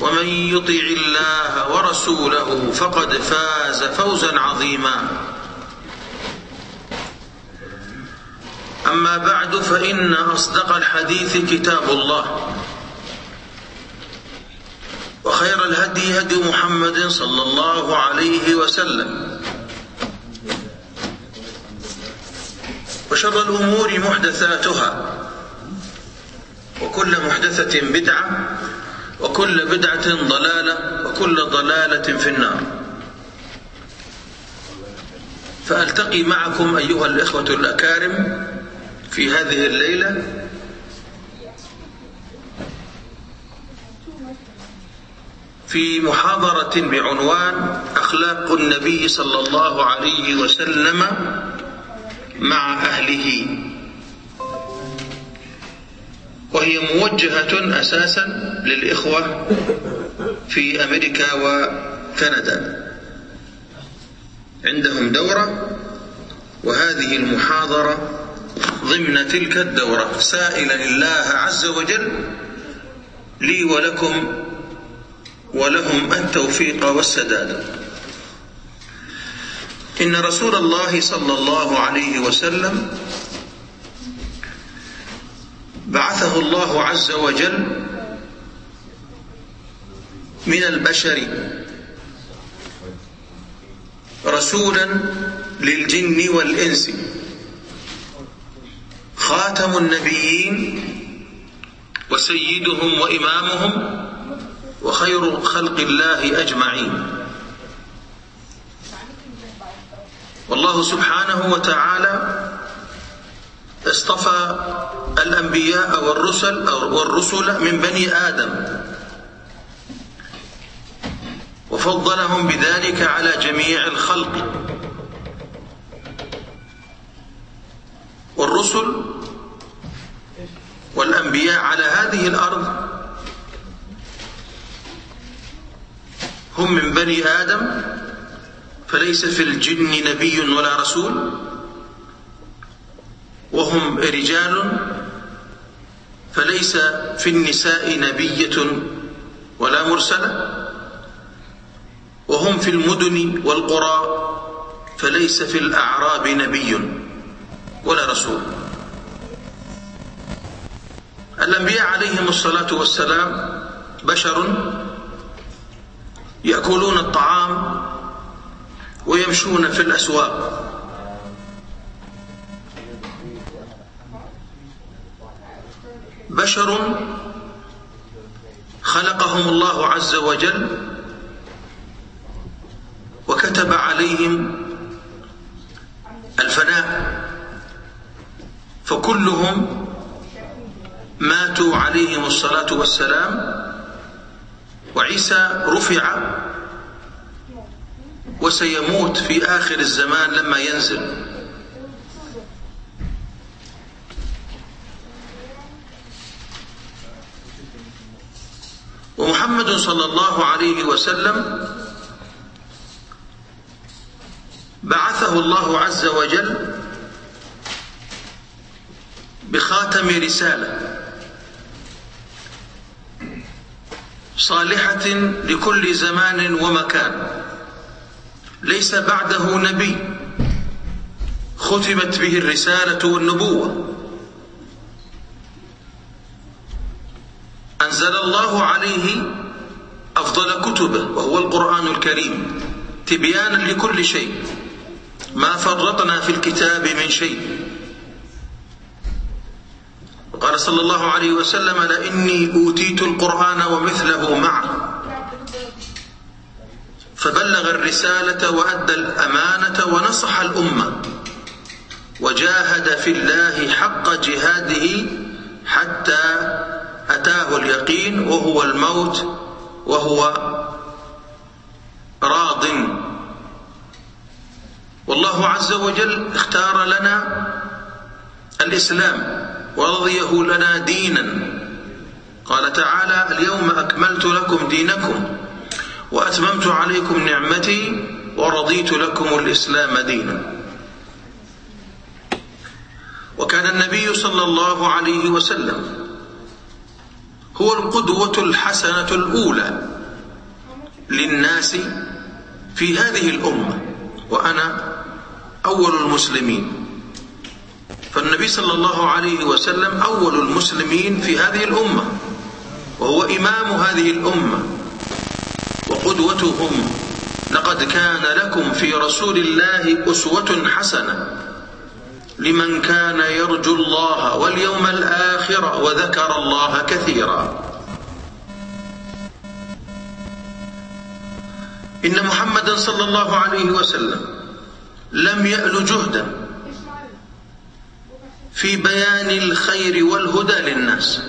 ومن يطع الله ورسوله فقد فاز فوزا عظيما. أما بعد فإن أصدق الحديث كتاب الله وخير الهدي هدي محمد صلى الله عليه وسلم. وشر الأمور محدثاتها وكل محدثة بدعة وكل بدعة ضلالة وكل ضلالة في النار. فألتقي معكم أيها الإخوة الأكارم في هذه الليلة في محاضرة بعنوان أخلاق النبي صلى الله عليه وسلم مع أهله. وهي موجهة أساسا للإخوة في أمريكا وكندا. عندهم دورة وهذه المحاضرة ضمن تلك الدورة. سائلا الله عز وجل لي ولكم ولهم التوفيق والسداد. إن رسول الله صلى الله عليه وسلم بعثه الله عز وجل من البشر رسولا للجن والإنس. خاتم النبيين وسيدهم وإمامهم وخير خلق الله أجمعين. والله سبحانه وتعالى اصطفى الأنبياء والرسل والرسل من بني آدم. وفضلهم بذلك على جميع الخلق. والرسل والأنبياء على هذه الأرض هم من بني آدم فليس في الجن نبي ولا رسول. وهم رجال فليس في النساء نبية ولا مرسلة. وهم في المدن والقرى فليس في الأعراب نبي ولا رسول. الأنبياء عليهم الصلاة والسلام بشر يأكلون الطعام ويمشون في الأسواق. بشر خلقهم الله عز وجل وكتب عليهم الفناء فكلهم ماتوا عليهم الصلاة والسلام وعيسى رفع وسيموت في آخر الزمان لما ينزل. ومحمد صلى الله عليه وسلم بعثه الله عز وجل بخاتم رسالة صالحة لكل زمان ومكان ليس بعده نبي ختمت به الرسالة والنبوة. أنزل الله عليه أفضل كتبه وهو القرآن الكريم تبيانا لكل شيء. ما فرطنا في الكتاب من شيء. قال صلى الله عليه وسلم لإني أوتيت القرآن ومثله معه. فبلغ الرسالة وأدى الأمانة ونصح الأمة. وجاهد في الله حق جهاده حتى أتاه اليقين وهو الموت وهو راض. والله عز وجل اختار لنا الإسلام ورضيه لنا دينا. قال تعالى اليوم أكملت لكم دينكم وأتممت عليكم نعمتي ورضيت لكم الإسلام دينا. وكان النبي صلى الله عليه وسلم هو القدوة الحسنة الأولى للناس في هذه الأمة وأنا أول المسلمين. فالنبي صلى الله عليه وسلم أول المسلمين في هذه الأمة وهو إمام هذه الأمة وقدوتهم لقد كان لكم في رسول الله أسوة حسنة. لمن كان يرجو الله واليوم الآخر وذكر الله كثيرا. إن محمدا صلى الله عليه وسلم لم يأل جهدا في بيان الخير والهدى للناس.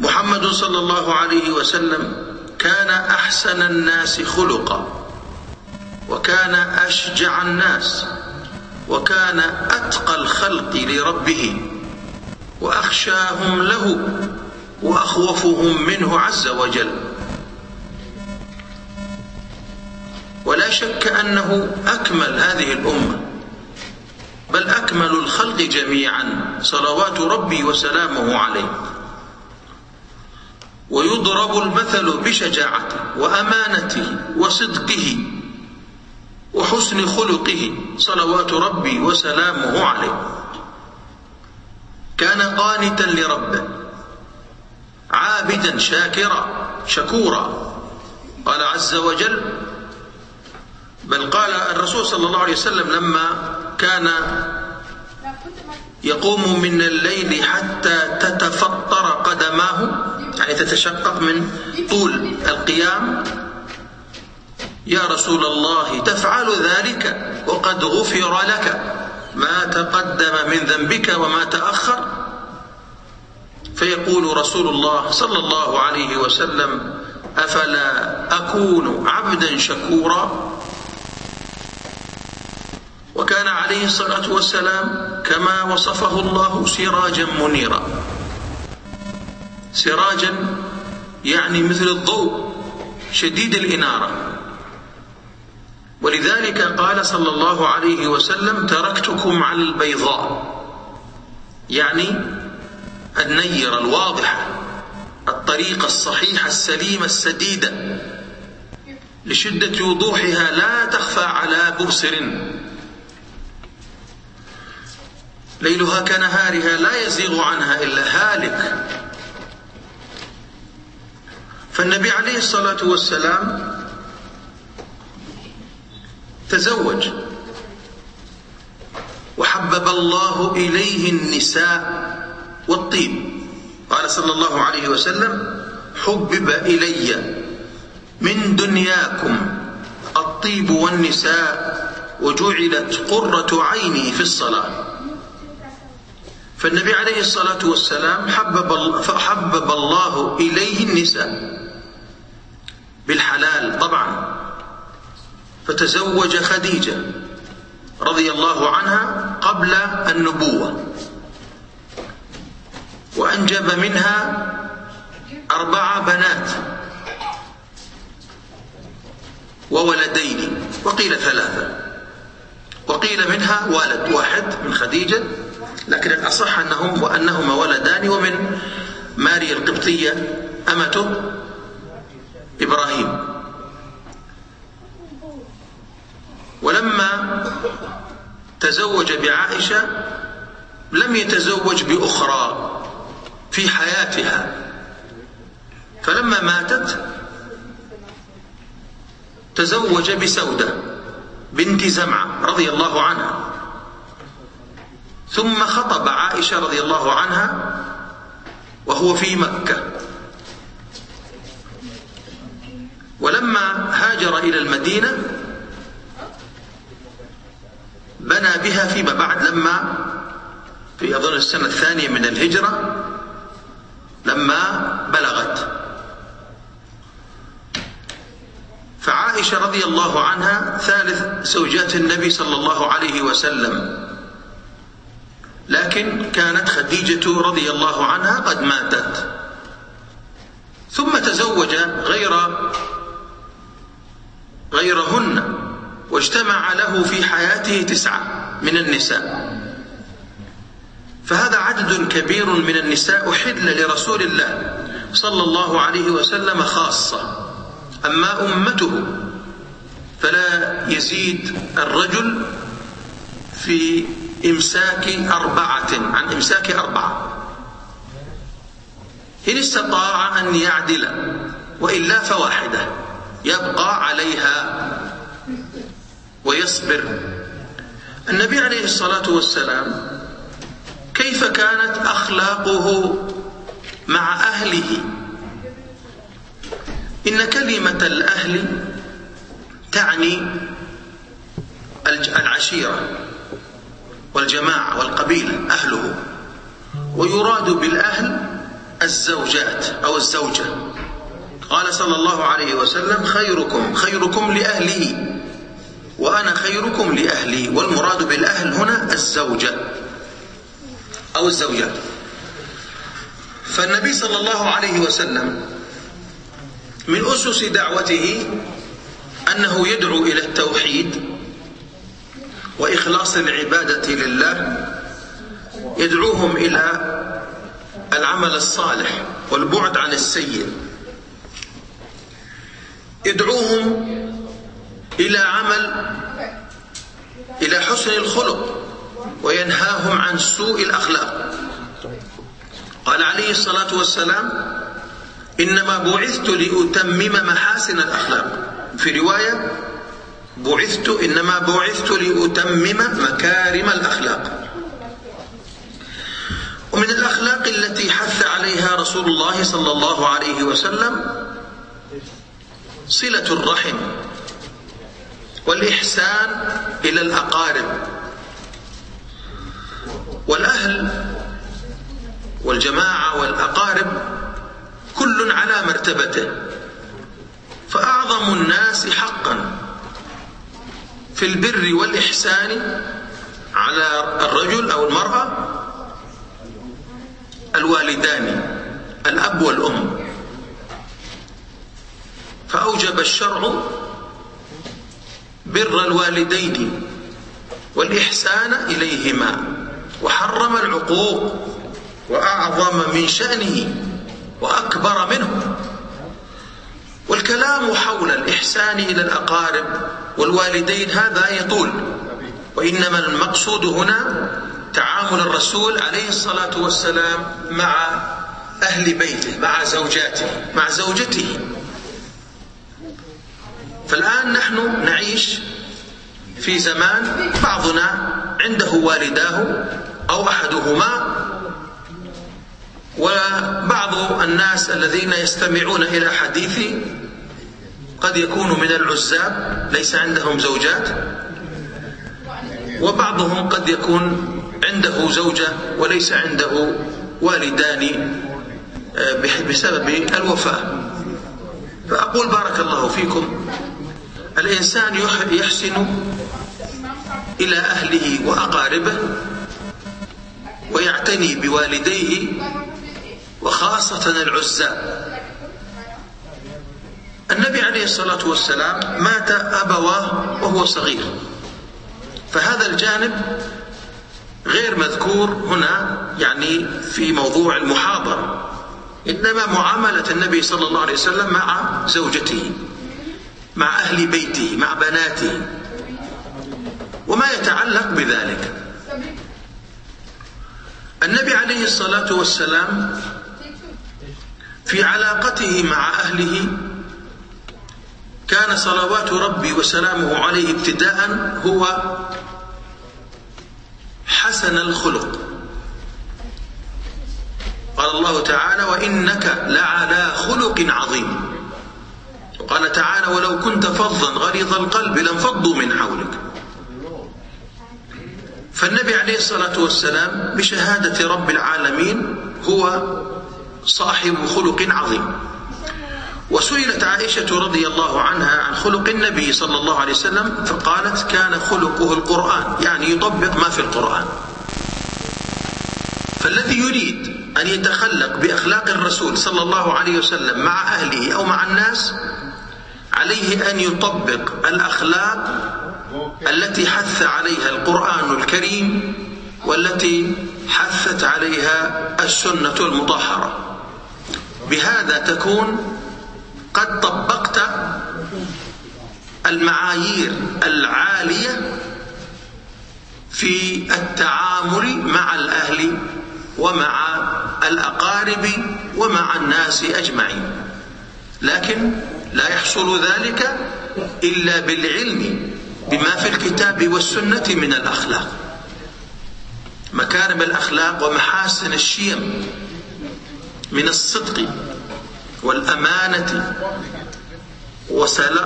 محمد صلى الله عليه وسلم كان أحسن الناس خلقا. وكان أشجع الناس وكان أتقى الخلق لربه وأخشاهم له وأخوفهم منه عز وجل. ولا شك أنه أكمل هذه الأمة بل أكمل الخلق جميعا صلوات ربي وسلامه عليه. ويضرب المثل بشجاعته وأمانته وصدقه. وحسن خلقه صلوات ربي وسلامه عليه. كان قانتا لربه عابدا شاكرا شكورا. قال عز وجل بل قال الرسول صلى الله عليه وسلم لما كان يقوم من الليل حتى تتفطر قدماه يعني تتشقق من طول القيام يا رسول الله تفعل ذلك وقد غفر لك ما تقدم من ذنبك وما تأخر؟ فيقول رسول الله صلى الله عليه وسلم أفلا أكون عبدا شكورا؟ وكان عليه الصلاة والسلام كما وصفه الله سراجا منيرا. سراجا يعني مثل الضوء شديد الإنارة. ولذلك قال صلى الله عليه وسلم تركتكم على البيضاء. يعني النيرة الواضحة الطريقة الصحيحة السليمة السديدة لشدة وضوحها لا تخفى على مبصر ليلها كنهارها لا يزيغ عنها إلا هالك. فالنبي عليه الصلاة والسلام تزوج. وحبب الله إليه النساء والطيب. قال صلى الله عليه وسلم حبب إلي من دنياكم الطيب والنساء وجعلت قرة عيني في الصلاة. فالنبي عليه الصلاة والسلام حبب, فحبب الله إليه النساء. بالحلال طبعا. فتزوج خديجة رضي الله عنها قبل النبوة. وأنجب منها أربع بنات وولدين وقيل ثلاثة. وقيل منها والد واحد من خديجة لكن الأصح أنهم وأنهما ولدان ومن ماريا القبطية أمته إبراهيم. ولما تزوج بعائشة لم يتزوج بأخرى في حياتها. فلما ماتت تزوج بسودة بنت زمعة رضي الله عنها. ثم خطب عائشة رضي الله عنها وهو في مكة. ولما هاجر إلى المدينة بنى بها فيما بعد لما في أظن السنة الثانية من الهجرة لما بلغت. فعائشة رضي الله عنها ثالث زوجات النبي صلى الله عليه وسلم. لكن كانت خديجة رضي الله عنها قد ماتت. ثم تزوج غير غيرهن. واجتمع له في حياته تسعة من النساء. فهذا عدد كبير من النساء أحل لرسول الله صلى الله عليه وسلم خاصة. أما أمته فلا يزيد الرجل في إمساك أربعة عن إمساك أربعة. إن استطاع أن يعدل وإلا فواحدة يبقى عليها ويصبر. النبي عليه الصلاة والسلام كيف كانت أخلاقه مع أهله؟ إن كلمة الأهل تعني العشيرة والجماعة والقبيلة أهله. ويراد بالأهل الزوجات أو الزوجة. قال صلى الله عليه وسلم خيركم خيركم لأهله. وأنا خيركم لأهلي والمراد بالأهل هنا الزوجة أو الزوجات فالنبي صلى الله عليه وسلم من أسس دعوته أنه يدعو إلى التوحيد وإخلاص العبادة لله يدعوهم إلى العمل الصالح والبعد عن السيء. يدعوهم إلى عمل إلى حسن الخلق وينهاهم عن سوء الأخلاق. قال عليه الصلاة والسلام إنما بعثت لأتمم محاسن الأخلاق. في رواية بعثت إنما بعثت لأتمم مكارم الأخلاق. ومن الأخلاق التي حث عليها رسول الله صلى الله عليه وسلم صلة الرحم. والإحسان إلى الأقارب. والأهل والجماعة والأقارب كل على مرتبته فأعظم الناس حقا في البر والإحسان على الرجل أو المرأة الوالدان الأب والأم. فأوجب الشرع بر الوالدين والإحسان إليهما وحرم العقوق وأعظم من شأنه وأكبر منه. والكلام حول الإحسان إلى الأقارب والوالدين هذا يطول وإنما المقصود هنا تعامل الرسول عليه الصلاة والسلام مع أهل بيته مع زوجاته مع زوجته. فالآن نحن نعيش في زمان بعضنا عنده والداه أو أحدهما وبعض الناس الذين يستمعون إلى حديثي قد يكون من العزاب ليس عندهم زوجات وبعضهم قد يكون عنده زوجة وليس عنده والدان آه، بسبب الوفاة. فأقول بارك الله فيكم. الإنسان يحسن إلى أهله وأقاربه ويعتني بوالديه وخاصة العزاب النبي عليه الصلاة والسلام مات أبواه وهو صغير. فهذا الجانب غير مذكور هنا يعني في موضوع المحاضرة. إنما معاملة النبي صلى الله عليه وسلم مع زوجته. مع أهل بيته مع بناته. وما يتعلق بذلك. النبي عليه الصلاة والسلام في علاقته مع أهله كان صلوات ربي وسلامه عليه ابتداء هو حسن الخلق. قال الله تعالى وإنك لعلى خلق عظيم. وقال تعالى ولو كنت فظا غليظ القلب لانفضوا من حولك. فالنبي عليه الصلاة والسلام بشهادة رب العالمين هو صاحب خلق عظيم. وسئلت عائشة رضي الله عنها عن خلق النبي صلى الله عليه وسلم فقالت كان خلقه القرآن يعني يطبق ما في القرآن. فالذي يريد أن يتخلق بأخلاق الرسول صلى الله عليه وسلم مع أهله أو مع الناس عليه أن يطبق الأخلاق التي حث عليها القرآن الكريم والتي حثت عليها السنة المطهرة. بهذا تكون قد طبقت المعايير العالية في التعامل مع الأهل ومع الأقارب ومع الناس أجمعين. لكن لا يحصل ذلك إلا بالعلم بما في الكتاب والسنة من الأخلاق. مكارم الأخلاق ومحاسن الشيم من الصدق والأمانة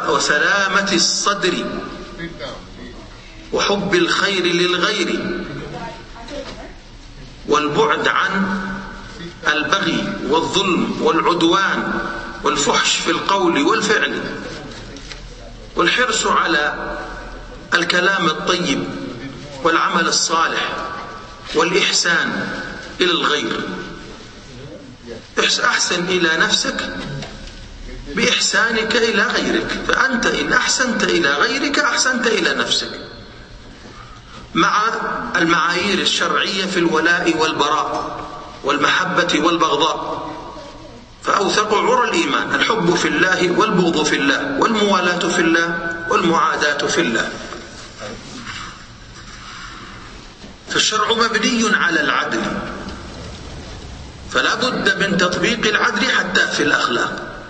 وسلامة الصدر وحب الخير للغير والبعد عن البغي والظلم والعدوان والفحش في القول والفعل والحرص على الكلام الطيب والعمل الصالح والإحسان إلى الغير. أحسن إلى نفسك بإحسانك إلى غيرك فأنت إن أحسنت إلى غيرك أحسنت إلى نفسك. مع المعايير الشرعية في الولاء والبراء والمحبة والبغضاء. فأوثق عرى الإيمان الحب في الله والبغض في الله والموالاة في الله والمعاداة في الله. فالشرع مبني على العدل. فلا بد من تطبيق العدل حتى في الأخلاق.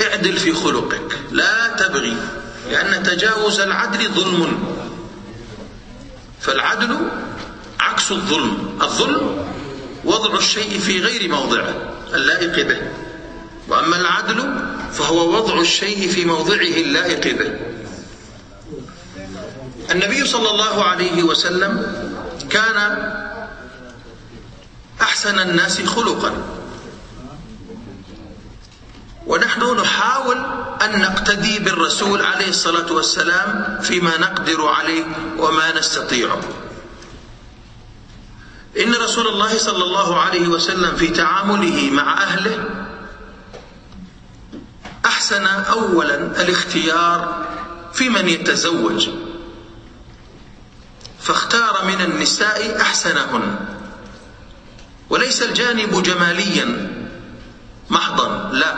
اعدل في خلقك. لا تبغي لأن تجاوز العدل ظلم. فالعدل عكس الظلم. الظلم وضع الشيء في غير موضعه. اللائق به. وأما العدل فهو وضع الشيء في موضعه اللائق به. النبي صلى الله عليه وسلم كان أحسن الناس خلقا. ونحن نحاول أن نقتدي بالرسول عليه الصلاة والسلام فيما نقدر عليه وما نستطيعه إن رسول الله صلى الله عليه وسلم في تعامله مع أهله أحسن أولا الاختيار في من يتزوج. فاختار من النساء أحسنهن. وليس الجانب جماليا محضا لا.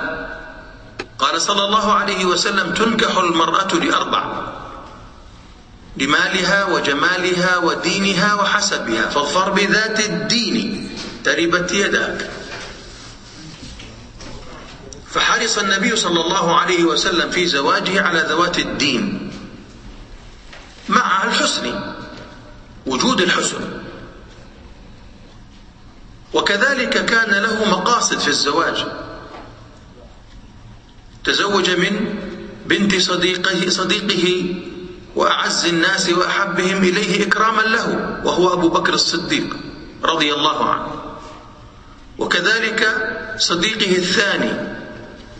قال صلى الله عليه وسلم تنكح المرأة لأربع. لمالها وجمالها ودينها وحسبها فاظفر بذات الدين تربت يداك. فحرص النبي صلى الله عليه وسلم في زواجه على ذوات الدين مع الحسن وجود الحسن. وكذلك كان له مقاصد في الزواج. تزوج من بنت صديقه صديقه وأعز الناس وأحبهم إليه إكراما له وهو أبو بكر الصديق رضي الله عنه. وكذلك صديقه الثاني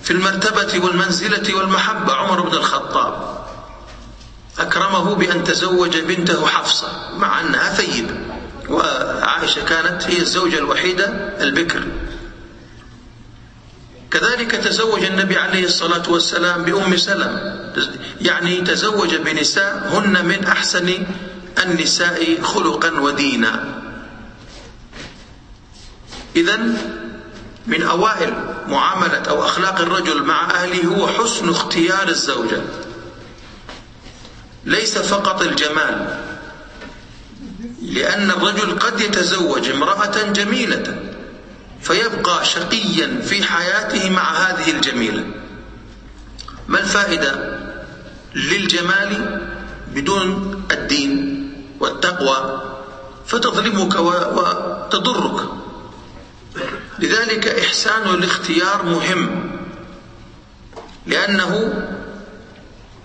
في المرتبة والمنزلة والمحبة عمر بن الخطاب. أكرمه بأن تزوج بنته حفصة مع أنها ثيبة وعائشة كانت هي الزوجة الوحيدة البكر. كذلك تزوج النبي عليه الصلاة والسلام بأم سلم. يعني تزوج بنساء هن من أحسن النساء خلقا ودينا. إذا من أوائل معاملة أو أخلاق الرجل مع أهله هو حسن اختيار الزوجة. ليس فقط الجمال لأن الرجل قد يتزوج امرأة جميلة. فيبقى شقيا في حياته مع هذه الجميلة ما الفائدة للجمال بدون الدين والتقوى؟ فتظلمك وتضرك. لذلك إحسان الاختيار مهم. لأنه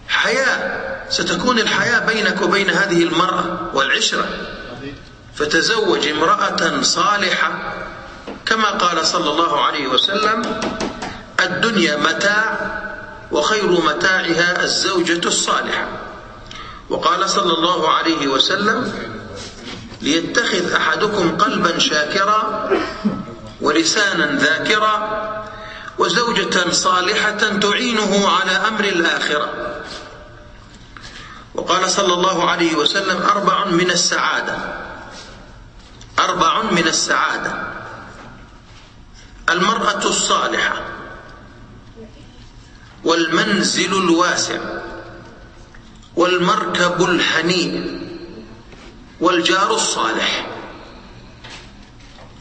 حياة ستكون الحياة بينك وبين هذه المرأة والعشرة. فتزوج امرأة صالحة كما قال صلى الله عليه وسلم الدنيا متاع وخير متاعها الزوجة الصالحة. وقال صلى الله عليه وسلم ليتخذ أحدكم قلبا شاكرا ولسانا ذاكرا وزوجة صالحة تعينه على أمر الآخرة. وقال صلى الله عليه وسلم أربع من السعادة. أربع من السعادة. المرأة الصالحة والمنزل الواسع والمركب الحنين والجار الصالح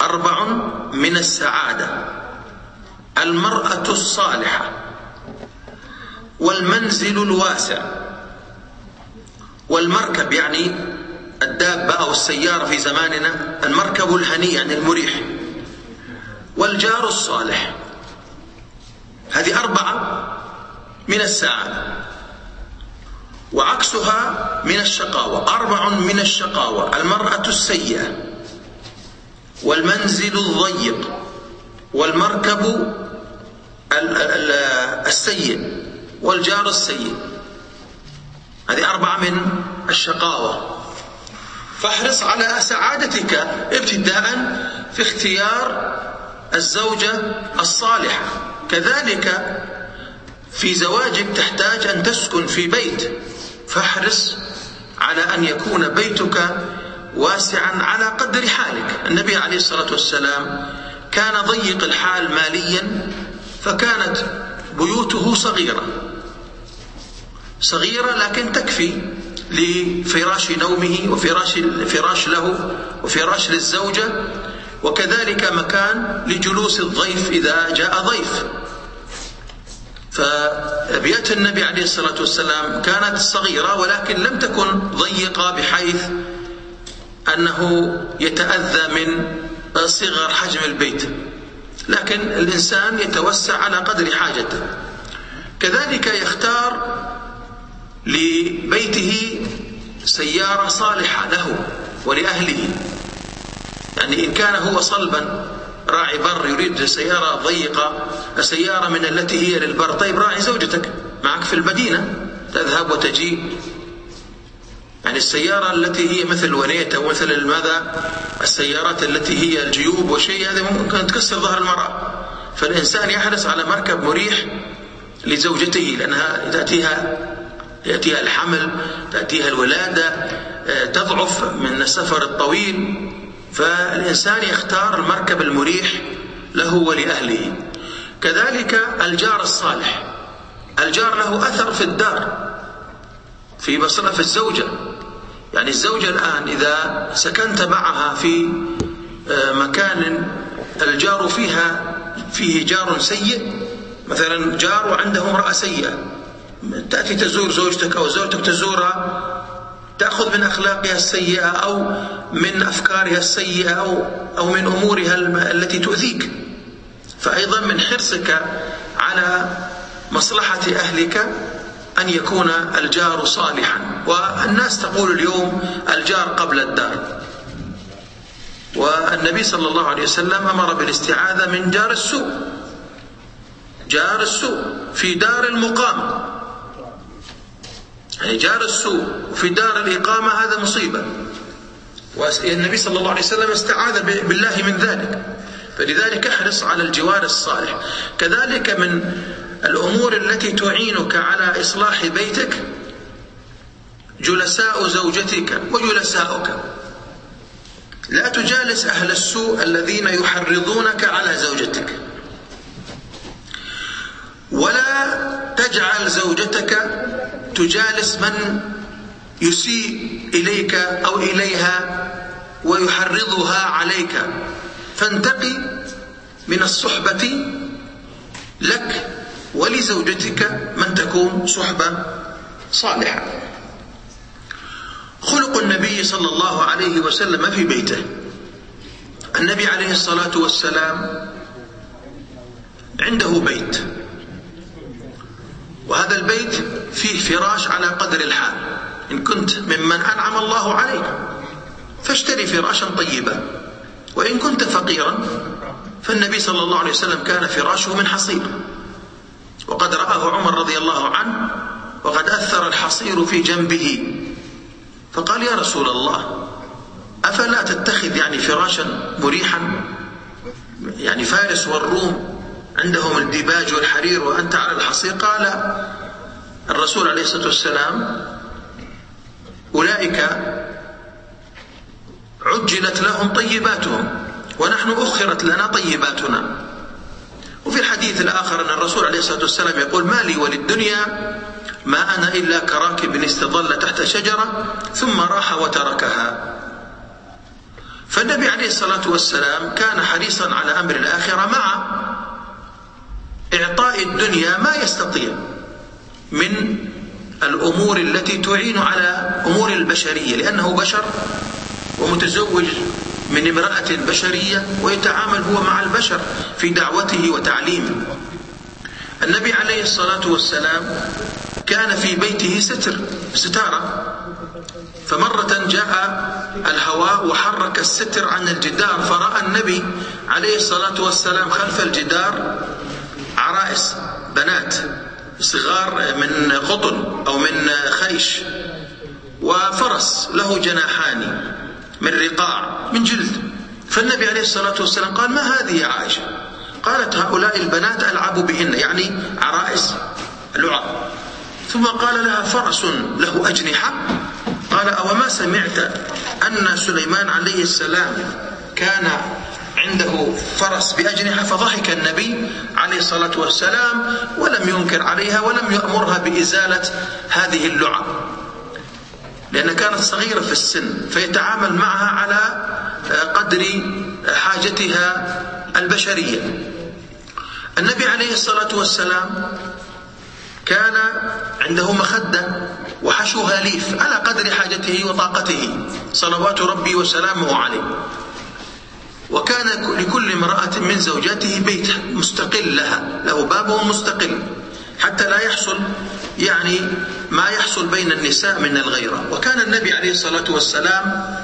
أربع من السعادة. المرأة الصالحة والمنزل الواسع والمركب يعني الدابة أو السيارة في زماننا المركب الهني يعني المريح. والجار الصالح. هذه أربعة من السعادة وعكسها من الشقاوة. أربع من الشقاوة. المرأة السيئة. والمنزل الضيق. والمركب السيء. والجار السيء. هذه أربعة من الشقاوة. فاحرص على سعادتك ابتداء في اختيار الزوجة الصالحة. كذلك في زواجك تحتاج أن تسكن في بيت. فاحرص على أن يكون بيتك واسعا على قدر حالك. النبي عليه الصلاة والسلام كان ضيق الحال ماليا فكانت بيوته صغيرة. صغيرة لكن تكفي لفراش نومه وفراش فراش له وفراش للزوجة وكذلك مكان لجلوس الضيف إذا جاء ضيف. فبيت النبي عليه الصلاة والسلام كانت صغيرة ولكن لم تكن ضيقة بحيث أنه يتأذى من صغر حجم البيت. لكن الإنسان يتوسع على قدر حاجته. كذلك يختار لبيته سيارة صالحة له ولأهله. يعني إن كان هو صلبا راعي بر يريد سيارة ضيقة سيارة من التي هي للبر. طيب راعي زوجتك معك في المدينة تذهب وتجي. يعني السيارة التي هي مثل ونيتا ومثل ماذا السيارات التي هي الجيوب وشيء هذا ممكن تكسر ظهر المرأة. فالإنسان يحرص على مركب مريح لزوجته لأنها تأتيها يأتيها الحمل تأتيها الولادة آه، تضعف من السفر الطويل. فالإنسان يختار المركب المريح له ولأهله. كذلك الجار الصالح. الجار له أثر في الدار في مصرف الزوجة. يعني الزوجة الآن إذا سكنت معها في آه، مكان الجار فيها فيه جار سيء مثلا جار وعنده امرأة سيئة تأتي تزور زوجتك أو زوجتك تزورها تأخذ من أخلاقها السيئة أو من أفكارها السيئة أو, أو من أمورها التي تؤذيك. فأيضا من حرصك على مصلحة أهلك أن يكون الجار صالحا. والناس تقول اليوم الجار قبل الدار. والنبي صلى الله عليه وسلم أمر بالاستعاذة من جار السوء. جار السوء في دار المقام. جار السوء في دار الإقامة هذا مصيبة. والنبي صلى الله عليه وسلم استعاذ بالله من ذلك. فلذلك احرص على الجوار الصالح. كذلك من الأمور التي تعينك على إصلاح بيتك جلساء زوجتك وجلساؤك. لا تجالس أهل السوء الذين يحرضونك على زوجتك. ولا تجعل زوجتك تجالس من يسيء إليك أو إليها ويحرضها عليك. فانتقي من الصحبة لك ولزوجتك من تكون صحبة صالحة. خلق النبي صلى الله عليه وسلم في بيته. النبي عليه الصلاة والسلام عنده بيت. وهذا البيت فيه فراش على قدر الحال. إن كنت ممن أنعم الله عليك فاشتري فراشا طيبا. وإن كنت فقيرا فالنبي صلى الله عليه وسلم كان فراشه من حصير. وقد رآه عمر رضي الله عنه وقد أثر الحصير في جنبه. فقال يا رسول الله أفلا تتخذ يعني فراشا مريحا يعني فارس والروم عندهم الديباج والحرير وأنت على الحصير. قال الرسول عليه الصلاة والسلام أولئك عجلت لهم طيباتهم ونحن أخرت لنا طيباتنا. وفي الحديث الآخر أن الرسول عليه الصلاة والسلام يقول ما لي وللدنيا ما أنا إلا كراكب استظل تحت شجرة ثم راح وتركها. فالنبي عليه الصلاة والسلام كان حريصا على أمر الآخرة مع إعطاء الدنيا ما يستطيع من الأمور التي تعين على أمور البشرية لأنه بشر ومتزوج من امرأة بشرية ويتعامل هو مع البشر في دعوته وتعليمه. النبي عليه الصلاة والسلام كان في بيته ستر ستارة. فمرة جاء الهواء وحرك الستر عن الجدار فرأى النبي عليه الصلاة والسلام خلف الجدار عرائس بنات صغار من قطن أو من خيش وفرس له جناحان من رقاع من جلد. فالنبي عليه الصلاة والسلام قال ما هذه يا عائشة؟ قالت هؤلاء البنات ألعب بهن. يعني عرائس لعب ثم قال لها فرس له أجنحة؟ قال أو ما سمعت أن سليمان عليه السلام كان عنده فرس بأجنحة فضحك النبي عليه الصلاة والسلام ولم ينكر عليها ولم يأمرها بإزالة هذه اللعب. لأنها كانت صغيرة في السن فيتعامل معها على قدر حاجتها البشرية. النبي عليه الصلاة والسلام كان عنده مخدة وحشوها ليف على قدر حاجته وطاقته صلوات ربي وسلامه عليه. وكان لكل امرأة من زوجاته بيت مستقل لها له باب مستقل حتى لا يحصل يعني ما يحصل بين النساء من الغيرة. وكان النبي عليه الصلاة والسلام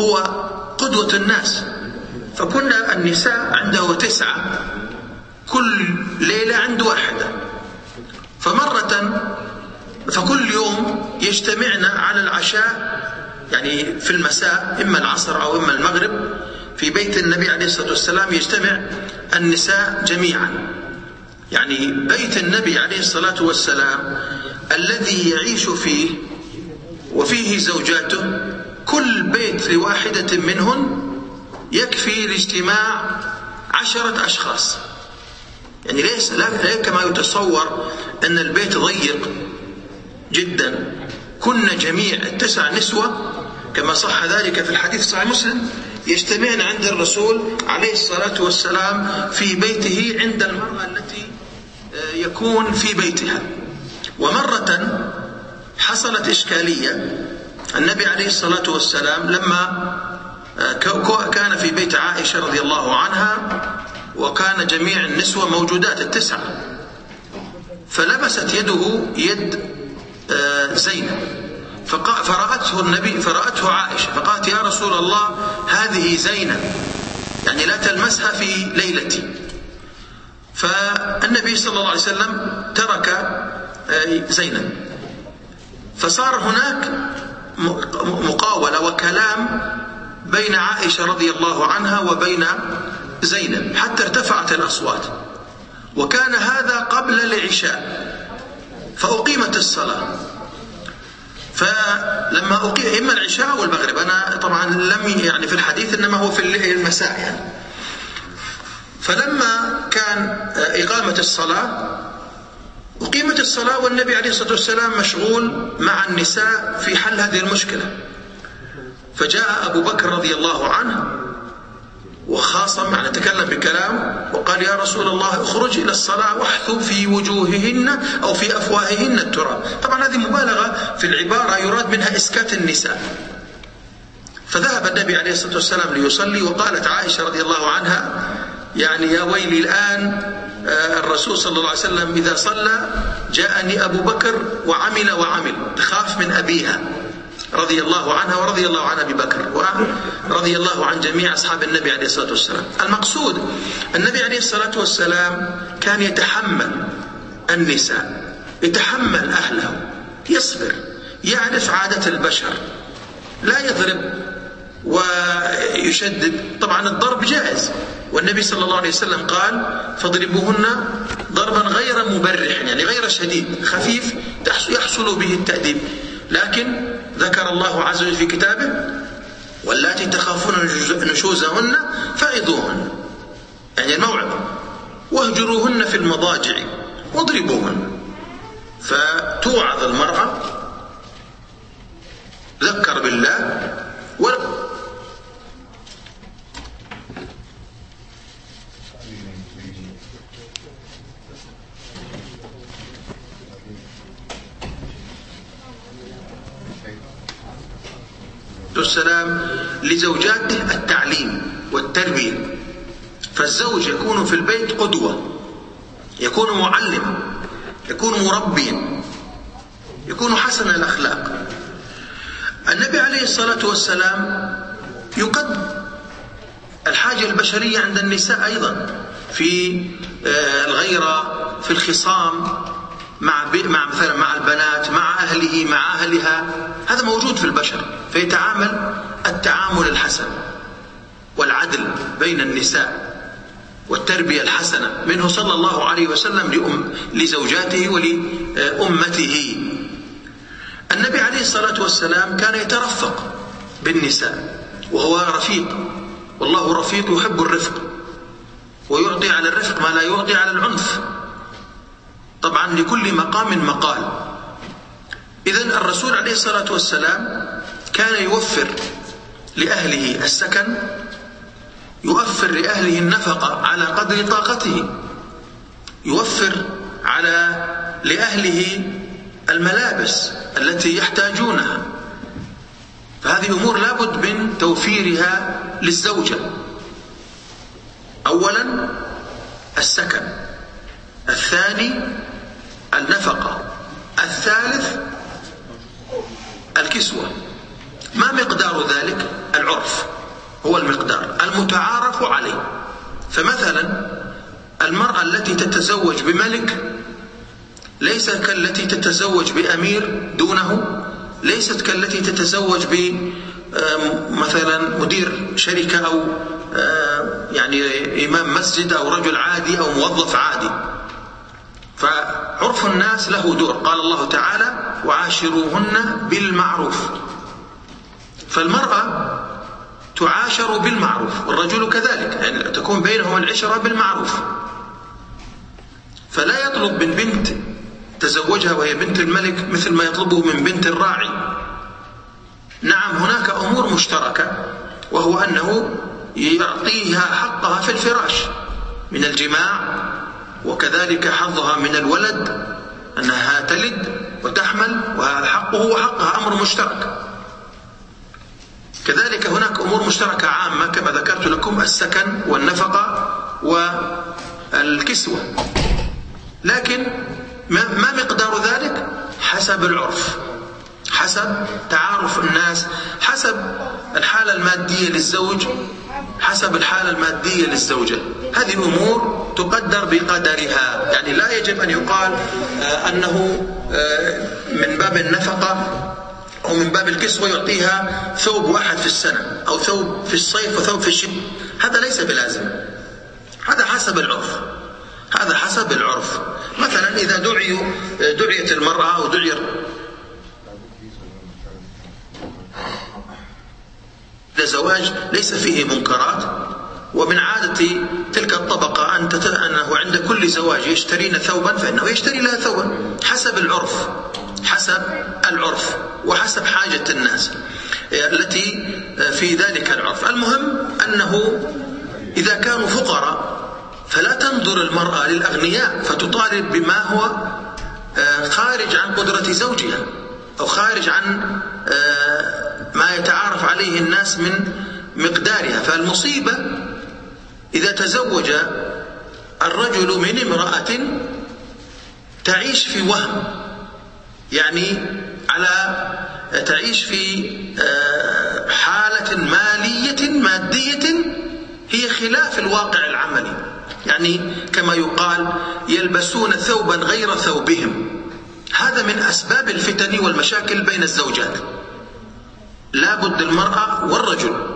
هو قدوة الناس. فكل النساء عنده تسعة كل ليلة عنده واحدة فمرة فكل يوم يجتمعن على العشاء يعني في المساء إما العصر أو إما المغرب في بيت النبي عليه الصلاة والسلام يجتمع النساء جميعا. يعني بيت النبي عليه الصلاة والسلام الذي يعيش فيه وفيه زوجاته كل بيت لواحدة منهن يكفي لاجتماع عشرة أشخاص. يعني ليس لا كما يتصور أن البيت ضيق جدا. كنا جميع التسع نسوة كما صح ذلك في الحديث صحيح مسلم يجتمعن عند الرسول عليه الصلاة والسلام في بيته عند المرأة التي آه، يكون في بيتها. ومرة حصلت إشكالية. النبي عليه الصلاة والسلام لما آه، كان في بيت عائشة رضي الله عنها وكان جميع النسوة موجودات التسعة فلبست يده يد آه، زينب. فرأته النبي فرأته عائشة فقالت يا رسول الله هذه زينب يعني لا تلمسها في ليلتي. فالنبي صلى الله عليه وسلم ترك آه، زينب فصار هناك مقاولة وكلام بين عائشة رضي الله عنها وبين زينب حتى ارتفعت الأصوات. وكان هذا قبل العشاء فأقيمت الصلاة. فلما أقيم إما العشاء والمغرب أنا طبعا لم يعني في الحديث إنما هو في المساء يعني. فلما كان إقامة الصلاة أقيمت الصلاة والنبي عليه الصلاة والسلام مشغول مع النساء في حل هذه المشكلة. فجاء أبو بكر رضي الله عنه وخاصم يعني تكلم بكلام وقال يا رسول الله اخرج إلى الصلاة واحثوا في وجوههن أو في أفواههن التراب. طبعا هذه مبالغة في العبارة يراد منها إسكات النساء. فذهب النبي عليه الصلاة والسلام ليصلي وقالت عائشة رضي الله عنها يعني يا ويلي الآن آه، الرسول صلى الله عليه وسلم إذا صلى جاءني أبو بكر وعمل وعمل تخاف من أبيها. رضي الله عنها ورضي الله عن أبي بكر ورضي الله عن جميع أصحاب النبي عليه الصلاة والسلام. المقصود النبي عليه الصلاة والسلام كان يتحمل النساء يتحمل أهله يصبر يعرف عادة البشر لا يضرب ويشدد. طبعا الضرب جائز. والنبي صلى الله عليه وسلم قال فاضربوهن ضربا غير مبرح يعني غير شديد خفيف يحصل به التأديب. لكن ذكر الله عز وجل في كتابه واللاتي تخافون نشوزهن فعظوهن. يعني الموعظة واهجروهن في المضاجع. واضربوهن. فتوعظ المرأة. ذكر بالله والسلام لزوجاته التعليم والتربية. فالزوج يكون في البيت قدوة يكون معلما يكون مربيا يكون حسن الأخلاق. النبي عليه الصلاة والسلام يقدم الحاجة البشرية عند النساء أيضا في آه، الغيرة في الخصام مع مع مثلا مع البنات مع أهله مع أهلها. هذا موجود في البشر. فيتعامل التعامل الحسن والعدل بين النساء والتربية الحسنة منه صلى الله عليه وسلم لأم لزوجاته ولأمته. النبي عليه الصلاة والسلام كان يترفق بالنساء وهو رفيق. والله رفيق يحب الرفق ويعطي على الرفق ما لا يعطي على العنف. طبعا لكل مقام مقال. إذا الرسول عليه الصلاة والسلام كان يوفر لأهله السكن يوفر لأهله النفقة على قدر طاقته يوفر على لأهله الملابس التي يحتاجونها. فهذه أمور لابد من توفيرها للزوجة. أولا السكن الثاني النفقة. الثالث الكسوة. ما مقدار ذلك؟ العرف هو المقدار المتعارف عليه. فمثلا المرأة التي تتزوج بملك ليست كالتي تتزوج بأمير دونه ليست كالتي تتزوج ب مثلا مدير شركة أو يعني إمام مسجد أو رجل عادي أو موظف عادي. فعرف الناس له دور. قال الله تعالى وعاشروهن بالمعروف. فالمرأة تعاشر بالمعروف والرجل كذلك يعني تكون بينهما العشرة بالمعروف. فلا يطلب من بنت تزوجها وهي بنت الملك مثل ما يطلبه من بنت الراعي. نعم هناك أمور مشتركة وهو أنه يعطيها حقها في الفراش من الجماع وكذلك حظها من الولد أنها تلد وتحمل وحقه وحقها أمر مشترك. كذلك هناك أمور مشتركة عامة كما ذكرت لكم السكن والنفقة والكسوة. لكن ما مقدار ذلك؟ حسب العرف. حسب تعارف الناس حسب الحالة المادية للزوج حسب الحالة المادية للزوجة. هذه أمور تقدر بقدرها. يعني لا يجب أن يقال آه، أنه آه، من باب النفقة أو من باب الكسوة يعطيها ثوب واحد في السنة أو ثوب في الصيف وثوب في الشتاء. هذا ليس بلازم. هذا حسب العرف. هذا حسب العرف. مثلا إذا دعي دعيت المرأة أو دعي زواج ليس فيه منكرات ومن عادة تلك الطبقة أن أنه عند كل زواج يشترين ثوبا فإنه يشتري لها ثوبا حسب العرف حسب العرف وحسب حاجة الناس التي في ذلك العرف. المهم أنه إذا كانوا فقراء فلا تنظر المرأة للأغنياء فتطالب بما هو آه، خارج عن قدرة زوجها أو خارج عن آه، ما يتعارف عليه الناس من مقدارها فالمصيبة إذا تزوج الرجل من امرأة تعيش في وهم يعني على تعيش في آه، حالة مالية مادية هي خلاف الواقع العملي. يعني كما يقال يلبسون ثوبا غير ثوبهم. هذا من أسباب الفتن والمشاكل بين الزوجات. لا بد المرأة والرجل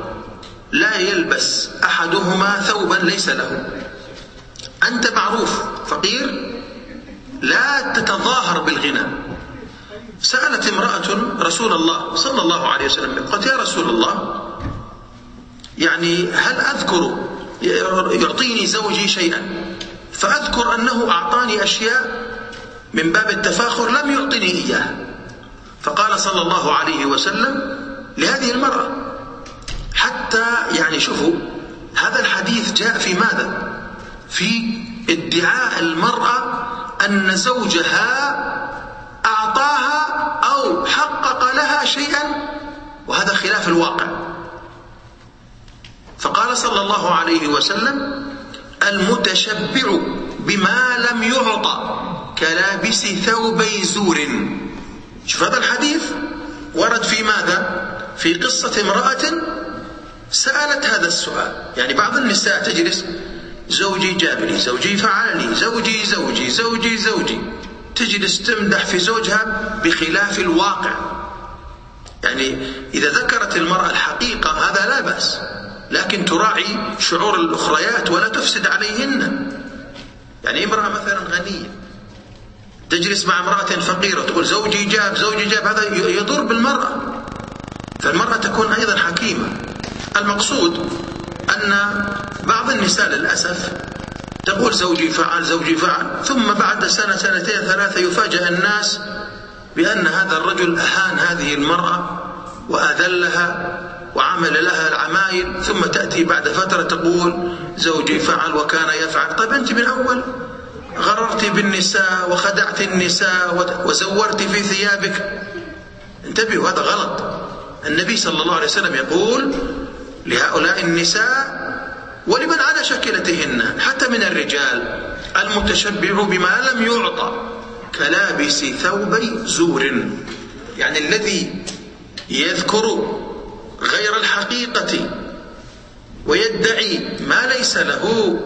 لا يلبس أحدهما ثوبا ليس له. أنت معروف فقير؟ لا تتظاهر بالغنى. سألت امرأة رسول الله صلى الله عليه وسلم قالت يا رسول الله يعني هل أذكر يعطيني زوجي شيئا؟ فأذكر أنه أعطاني أشياء من باب التفاخر لم يعطني إياه فقال صلى الله عليه وسلم لهذه المرأة حتى يعني شوفوا هذا الحديث جاء في ماذا؟ في ادعاء المرأة أن زوجها أعطاها أو حقق لها شيئا وهذا خلاف الواقع. فقال صلى الله عليه وسلم المتشبع بما لم يعطى كلابس ثوبي زور. شوف هذا الحديث ورد في ماذا؟ في قصة امرأة سألت هذا السؤال. يعني بعض النساء تجلس زوجي جاب لي زوجي فعل لي زوجي زوجي زوجي زوجي. تجلس تمدح في زوجها بخلاف الواقع. يعني إذا ذكرت المرأة الحقيقة هذا لا بأس لكن تراعي شعور الأخريات ولا تفسد عليهن. يعني امرأة مثلا غنية تجلس مع امرأة فقيرة تقول زوجي جاب زوجي جاب. هذا يضر بالمرأة. فالمرأة تكون أيضا حكيمة. المقصود أن بعض النساء للأسف تقول زوجي فعل زوجي فعل ثم بعد سنة سنتين ثلاثة يفاجأ الناس بأن هذا الرجل أهان هذه المرأة وأذلها وعمل لها العمايل ثم تأتي بعد فترة تقول زوجي فعل وكان يفعل. طيب أنت من أول غررت بالنساء وخدعت النساء وزورت في ثيابك. انتبهوا هذا غلط. النبي صلى الله عليه وسلم يقول لهؤلاء النساء ولمن على شكلتهن حتى من الرجال المتشبع بما لم يعطى كلابس ثوبي زور. يعني الذي يذكر غير الحقيقة ويدعي ما ليس له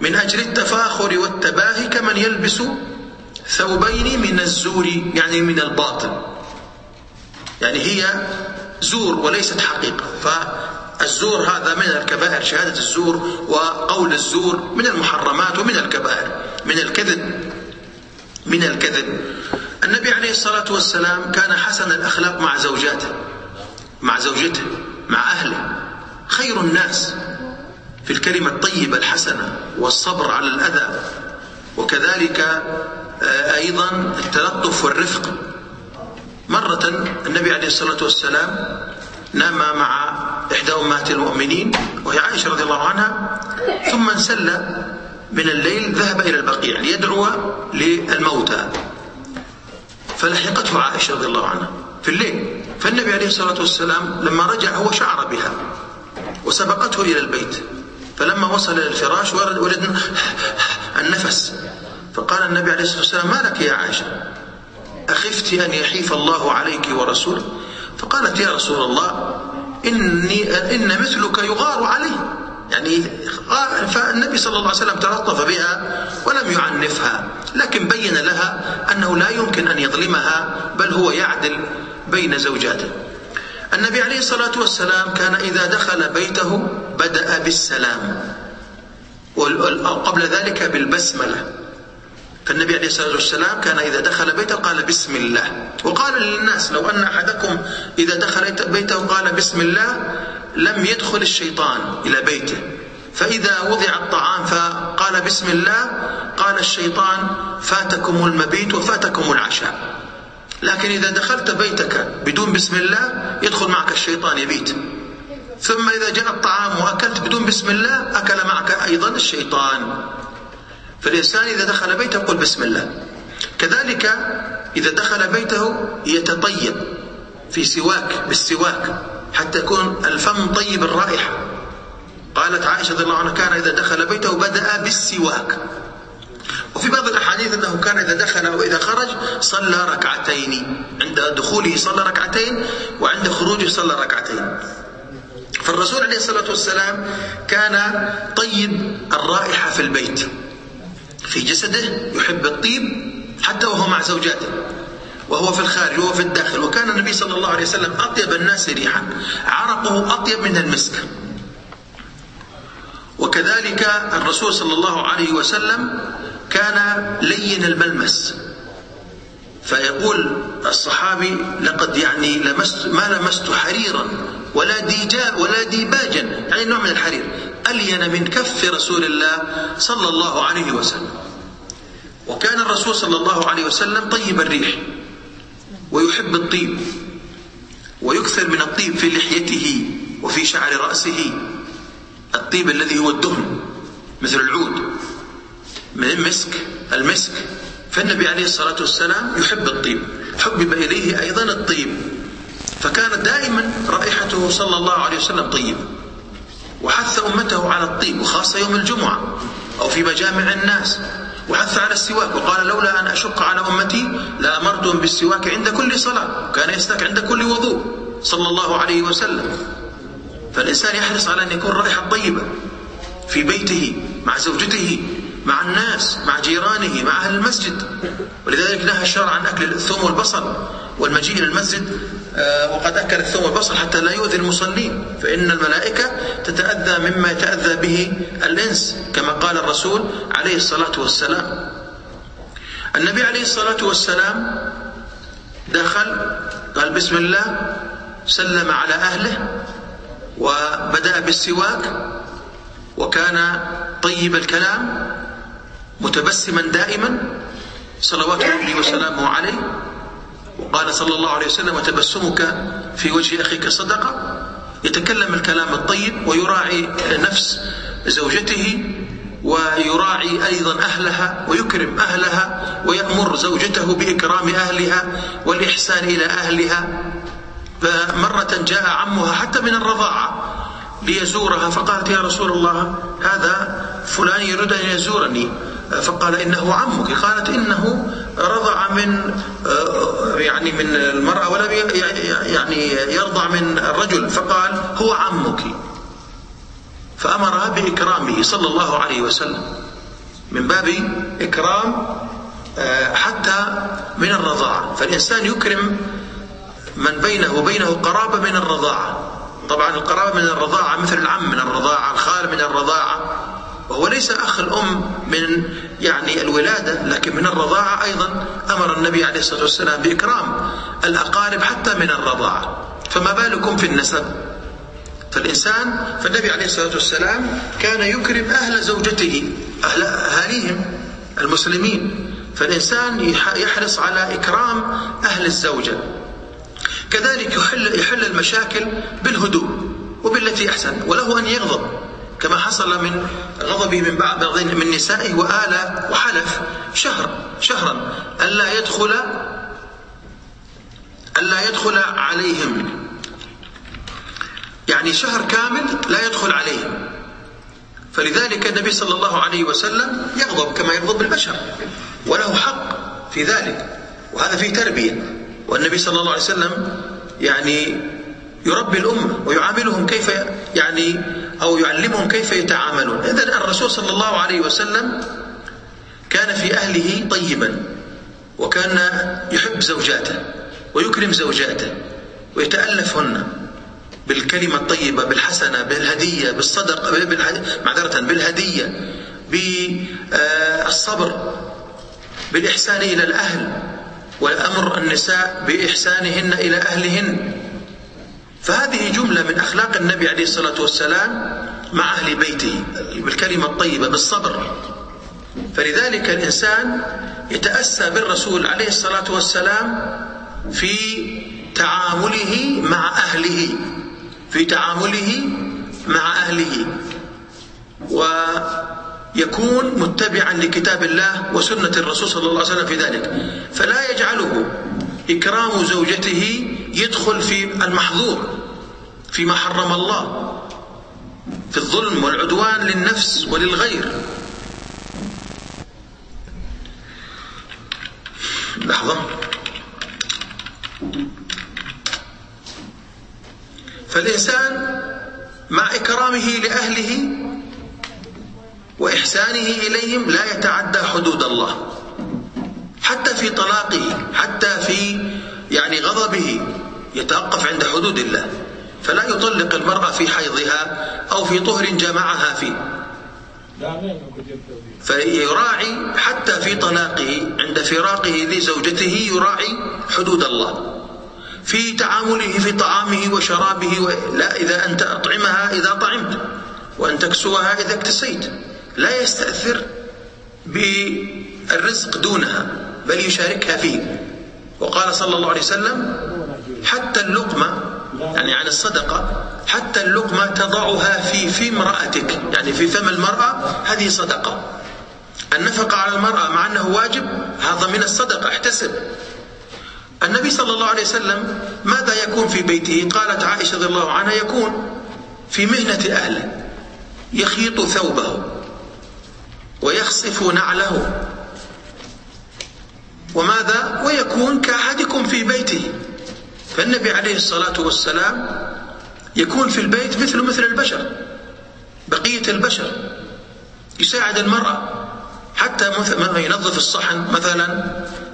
من أجل التفاخر والتباهي كمن يلبس ثوبين من الزور يعني من الباطل. يعني هي زور وليست حقيقة. فالزور هذا من الكبائر شهادة الزور وقول الزور من المحرمات ومن الكبائر من الكذب من الكذب. النبي عليه الصلاة والسلام كان حسن الأخلاق مع زوجاته مع زوجته مع أهله. خير الناس في الكلمة الطيبة الحسنة والصبر على الأذى. وكذلك آه، أيضا التلطف والرفق. مرة النبي عليه الصلاة والسلام نام مع إحدى أمهات المؤمنين وهي عائشة رضي الله عنها ثم انسل من الليل ذهب إلى البقيع ليدعو للموتى. فلحقته عائشة رضي الله عنها في الليل. فالنبي عليه الصلاة والسلام لما رجع هو شعر بها وسبقته إلى البيت. فلما وصل إلى الفراش ولد النفس. فقال النبي عليه الصلاة والسلام ما لك يا عائشة؟ أخفت أن يحيف الله عليك ورسوله؟ فقالت يا رسول الله إني إن مثلك يغار عليه يعني فالنبي صلى الله عليه وسلم تلطف بها ولم يعنفها لكن بين لها أنه لا يمكن أن يظلمها بل هو يعدل بين زوجاته. النبي عليه الصلاة والسلام كان إذا دخل بيته بدأ بالسلام وقبل ذلك بالبسملة. فالنبي عليه الصلاة والسلام كان إذا دخل بيته قال بسم الله. وقال للناس لو أن أحدكم إذا دخل بيته قال بسم الله لم يدخل الشيطان إلى بيته. فإذا وضع الطعام فقال بسم الله قال الشيطان فاتكم المبيت وفاتكم العشاء. لكن إذا دخلت بيتك بدون بسم الله يدخل معك الشيطان يبيت. ثم إذا جاء الطعام وأكلت بدون بسم الله أكل معك أيضا الشيطان. فالإنسان إذا دخل بيته يقول بسم الله. كذلك إذا دخل بيته يتطيب في سواك بالسواك حتى يكون الفم طيب الرائحة. قالت عائشة رضي الله عنها كان إذا دخل بيته بدأ بالسواك. وفي بعض الأحاديث أنه كان إذا دخل أو إذا خرج صلى ركعتين. عند دخوله صلى ركعتين وعند خروجه صلى ركعتين. فالرسول عليه الصلاة والسلام كان طيب الرائحة في البيت. في جسده يحب الطيب حتى وهو مع زوجاته وهو في الخارج وهو في الداخل. وكان النبي صلى الله عليه وسلم أطيب الناس ريحا عرقه أطيب من المسك. وكذلك الرسول صلى الله عليه وسلم كان لين الملمس. فيقول الصحابي لقد يعني لمست ما لمست حريرا ولا ديجا ولا ديباجا. يعني نوع من الحرير. ألين من كف رسول الله صلى الله عليه وسلم. وكان الرسول صلى الله عليه وسلم طيب الريح ويحب الطيب ويكثر من الطيب في لحيته وفي شعر رأسه. الطيب الذي هو الدهن مثل العود. من المسك المسك. فالنبي عليه الصلاة والسلام يحب الطيب حبب إليه أيضا الطيب. فكانت دائما رائحته صلى الله عليه وسلم طيبة. وحث أمته على الطيب وخاصة يوم الجمعة أو في مجامع الناس وحث على السواك وقال لولا أن أشق على أمتي لأمرتهم بالسواك عند كل صلاة كان يستك عند كل وضوء صلى الله عليه وسلم. فالإنسان يحرص على أن يكون رائحة طيبة في بيته مع زوجته مع الناس مع جيرانه مع أهل المسجد. ولذلك نهى الشرع عن أكل الثوم والبصل والمجيء إلى المسجد وقد أكل الثوم والبصل حتى لا يؤذي المصلين. فإن الملائكة تتأذى مما يتأذى به الإنس كما قال الرسول عليه الصلاة والسلام. النبي عليه الصلاة والسلام دخل قال بسم الله سلم على أهله وبدأ بالسواك وكان طيب الكلام متبسما دائما صلوات ربي وسلامه عليه. وقال صلى الله عليه وسلم وتبسمك في وجه أخيك صدقة. يتكلم الكلام الطيب ويراعي نفس زوجته ويراعي أيضا أهلها ويكرم أهلها ويأمر زوجته بإكرام أهلها والإحسان إلى أهلها. فمرة جاء عمها حتى من الرضاعة ليزورها فقالت يا رسول الله هذا فلان يريد أن يزورني. فقال إنه عمك. قالت إنه رضع من يعني من المرأة ولم يعني يرضع من الرجل. فقال هو عمك. فأمرها بإكرامه صلى الله عليه وسلم. من باب إكرام حتى من الرضاعة. فالإنسان يكرم من بينه وبينه قرابة من الرضاعة. طبعا القرابة من الرضاعة مثل العم من الرضاعة الخال من الرضاعة. وهو ليس أخ الأم من يعني الولادة لكن من الرضاعة أيضا أمر النبي عليه الصلاة والسلام بإكرام الأقارب حتى من الرضاعة. فما بالكم في النسب؟ فالإنسان فالنبي عليه الصلاة والسلام كان يكرم أهل زوجته أهل أهاليهم المسلمين. فالإنسان يحرص على إكرام أهل الزوجة. كذلك يحل, يحل المشاكل بالهدوء وبالتي أحسن وله أن يغضب. كما حصل من غضبه من بعض من نسائه وآل وحلف شهر شهرا. ألا يدخل ألا يدخل عليهم. يعني شهر كامل لا يدخل عليهم. فلذلك النبي صلى الله عليه وسلم يغضب كما يغضب البشر. وله حق في ذلك. وهذا فيه تربية. والنبي صلى الله عليه وسلم يعني يربي الأمة ويعاملهم كيف يعني أو يعلمهم كيف يتعاملون. إذا الرسول صلى الله عليه وسلم كان في أهله طيبا وكان يحب زوجاته ويكرم زوجاته ويتألفهن بالكلمة الطيبة بالحسنة بالهدية بالصدقة معذرة بالهدية بالصبر بالإحسان إلى الأهل والأمر النساء بإحسانهن إلى أهلهن. فهذه جملة من أخلاق النبي عليه الصلاة والسلام مع أهل بيته بالكلمة الطيبة بالصبر. فلذلك الإنسان يتأسى بالرسول عليه الصلاة والسلام في تعامله مع أهله في تعامله مع أهله. ويكون متبعا لكتاب الله وسنة الرسول صلى الله عليه وسلم في ذلك. فلا يجعله إكرام زوجته يدخل في المحظور فيما حرم الله في الظلم والعدوان للنفس وللغير. لحظة. فالإنسان مع إكرامه لأهله وإحسانه إليهم لا يتعدى حدود الله. حتى في طلاقه حتى في يعني غضبه. يتوقف عند حدود الله فلا يطلق المرأة في حيضها أو في طهر جمعها فيه. فيراعي حتى في طلاقه عند فراقه لزوجته يراعي حدود الله. في تعامله في طعامه وشرابه لا إذا أنت أطعمها إذا طعمت وأن تكسوها إذا اكتسيت. لا يستأثر بالرزق دونها بل يشاركها فيه وقال صلى الله عليه وسلم حتى اللقمة يعني عن الصدقة حتى اللقمة تضعها في في امرأتك يعني في فم المرأة هذه صدقة. النفقة على المرأة مع أنه واجب هذا من الصدقة احتسب. النبي صلى الله عليه وسلم ماذا يكون في بيته؟ قالت عائشة رضي الله عنها يكون في مهنة أهله يخيط ثوبه ويخصف نعله. وماذا؟ ويكون كأحدكم في بيته. فالنبي عليه الصلاة والسلام يكون في البيت مثل مثل البشر بقية البشر يساعد المرأة حتى ينظف الصحن مثلا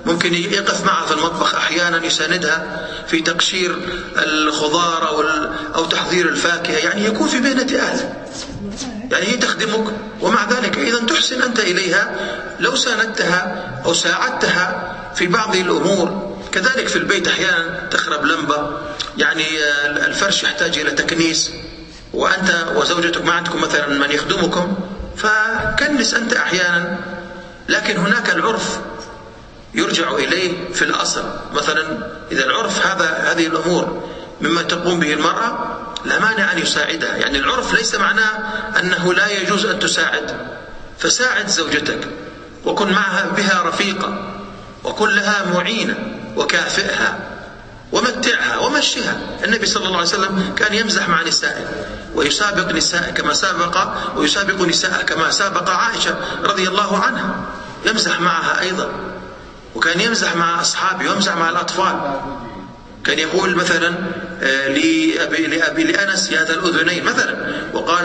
ممكن يقف معها في المطبخ أحيانا يساندها في تقشير الخضار أو, أو تحضير الفاكهة يعني يكون في مهنة أهله يعني هي تخدمك ومع ذلك إذا تحسن أنت إليها لو ساندتها أو ساعدتها في بعض الأمور. كذلك في البيت أحيانا تخرب لمبة يعني الفرش يحتاج إلى تكنيس. وأنت وزوجتك ما عندكم مثلا من يخدمكم فكنس أنت أحيانا. لكن هناك العرف يرجع إليه في الأصل. مثلا إذا العرف هذا هذه الأمور مما تقوم به المرأة لا مانع أن يساعدها. يعني العرف ليس معناه أنه لا يجوز أن تساعد. فساعد زوجتك وكن معها بها رفيقة وكن لها معينة. وكافئها ومتعها ومشيها. النبي صلى الله عليه وسلم كان يمزح مع نسائه ويسابق نسائه كما سابق ويسابق نسائه كما سابق عائشة رضي الله عنها. يمزح معها أيضا. وكان يمزح مع أصحابه ويمزح مع الأطفال. كان يقول مثلا آه، لأبي, لأبي لأنس يا ذا الأذنين مثلا. وقال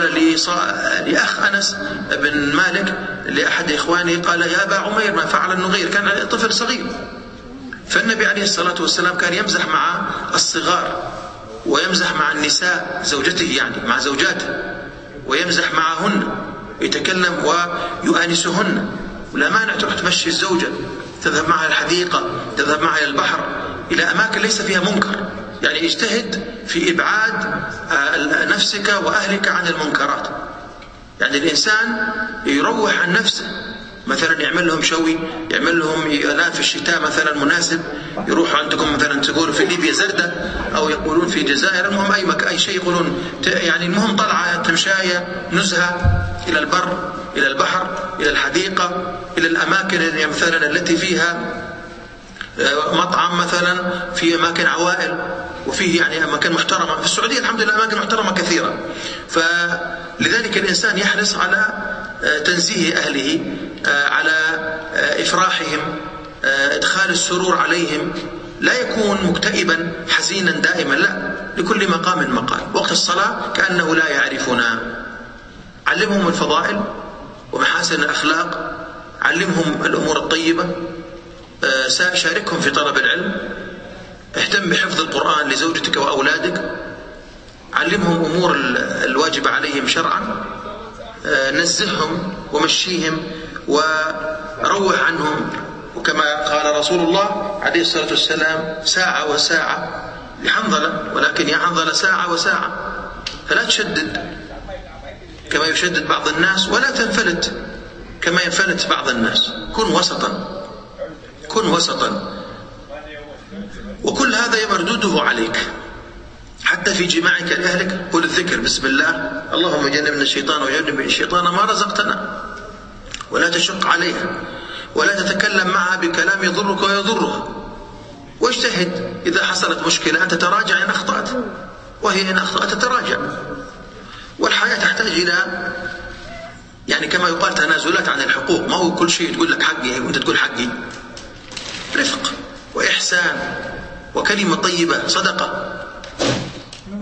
لأخ أنس بن مالك لأحد إخوانه قال يا أبا عمير ما فعل النغير كان طفل صغير. فالنبي عليه الصلاة والسلام كان يمزح مع الصغار ويمزح مع النساء زوجته يعني مع زوجاته ويمزح معهن يتكلم ويؤانسهن. ولا مانع تروح تمشي الزوجة تذهب معها الحديقة تذهب معها إلى البحر إلى أماكن ليس فيها منكر. يعني اجتهد في إبعاد آه، نفسك وأهلك عن المنكرات. يعني الإنسان يروح عن نفسه. مثلا يعمل لهم شوي يعمل لهم الان في الشتاء مثلا مناسب يروحوا عندكم مثلا تقولوا في ليبيا زردة أو يقولون في الجزائر المهم أي مكان أي شيء يقولون. يعني المهم طلعة تمشاية نزهة إلى البر إلى البحر إلى الحديقة إلى الأماكن مثلا التي فيها آه، مطعم مثلا في أماكن عوائل وفيه يعني أماكن محترمة. في السعودية الحمد لله أماكن محترمة كثيرة. فلذلك الإنسان يحرص على تنزيه أهله آه، على آه، إفراحهم آه، إدخال السرور عليهم لا يكون مكتئبا حزينا دائما لا لكل مقام مقال. وقت الصلاة كأنه لا يعرفنا. علمهم الفضائل ومحاسن الأخلاق علمهم الأمور الطيبة شاركهم في طلب العلم. اهتم بحفظ القرآن لزوجتك وأولادك. علمهم أمور الواجبة عليهم شرعا. نزههم ومشيهم وروح عنهم. وكما قال رسول الله عليه الصلاة والسلام ساعة وساعة. لحنظلة ولكن يا حنظلة ساعة وساعة. فلا تشدد كما يشدد بعض الناس ولا تنفلت كما ينفلت بعض الناس. كن وسطا. كن وسطا. وكل هذا مردوده عليك. حتى في جماعك لأهلك. قل الذكر بسم الله. اللهم جنبنا الشيطان وجنب الشيطان ما رزقتنا. ولا تشق عليها. ولا تتكلم معها بكلام يضرك ويضرها. واجتهد. إذا حصلت مشكلة أن تتراجع إن أخطأت. وهي إن أخطأت تتراجع والحياة تحتاج إلى يعني كما يقال تنازلات عن الحقوق. ما هو كل شيء تقول لك حقي وأنت تقول حقي. رفق وإحسان وكلمة طيبة صدقة.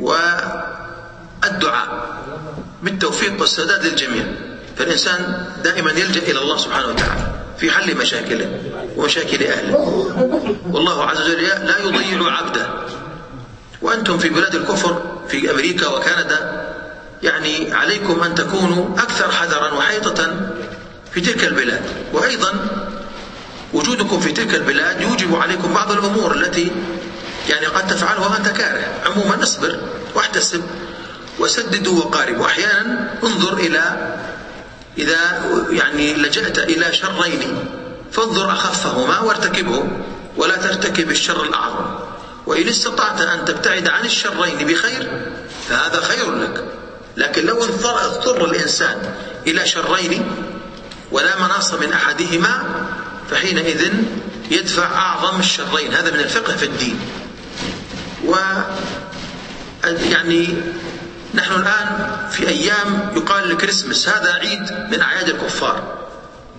والدعاء بالتوفيق والسداد للجميع. فالإنسان دائما يلجأ إلى الله سبحانه وتعالى في حل مشاكله ومشاكل أهله. والله عز وجل لا يضيع عبده. وأنتم في بلاد الكفر في أمريكا وكندا يعني عليكم أن تكونوا أكثر حذرا وحيطة في تلك البلاد. وأيضا وجودكم في تلك البلاد يوجب عليكم بعض الأمور التي يعني قد تفعلها وأنت كاره. عموما اصبر واحتسب وسددوا وقاربوا أحيانا انظر إلى إذا يعني لجأت إلى شرين. فانظر أخفهما وارتكبه ولا ترتكب الشر الأعظم. وإن استطعت أن تبتعد عن الشرين بخير فهذا خير لك. لكن لو اضطر الإنسان إلى شرين ولا مناص من أحدهما فحينئذ يدفع أعظم الشرين. هذا من الفقه في الدين. و يعني نحن الآن في أيام يقال الكريسماس. هذا عيد من أعياد الكفار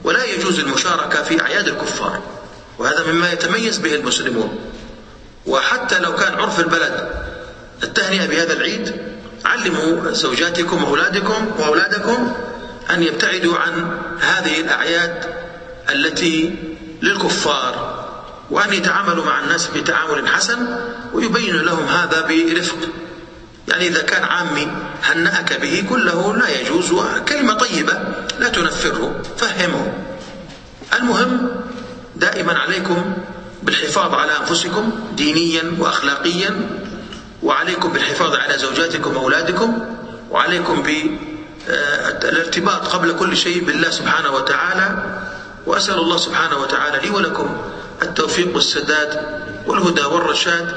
ولا يجوز المشاركة في أعياد الكفار وهذا مما يتميز به المسلمون. وحتى لو كان عرف البلد التهنئة بهذا العيد علموا زوجاتكم وأولادكم وأولادكم أن يبتعدوا عن هذه الأعياد التي للكفار وأن يتعاملوا مع الناس بتعامل حسن ويبين لهم هذا برفق. يعني إذا كان عامي هنأك به كله لا يجوز كلمة طيبة لا تنفره فهمه. المهم دائما عليكم بالحفاظ على أنفسكم دينيا وأخلاقيا وعليكم بالحفاظ على زوجاتكم وأولادكم وعليكم بالارتباط قبل كل شيء بالله سبحانه وتعالى. وأسأل الله سبحانه وتعالى لي ولكم التوفيق والسداد والهدى والرشاد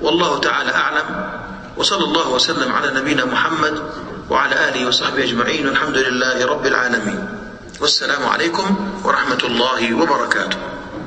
والله تعالى أعلم. وصلى الله وسلم على نبينا محمد وعلى آله وصحبه أجمعين والحمد لله رب العالمين. والسلام عليكم ورحمة الله وبركاته.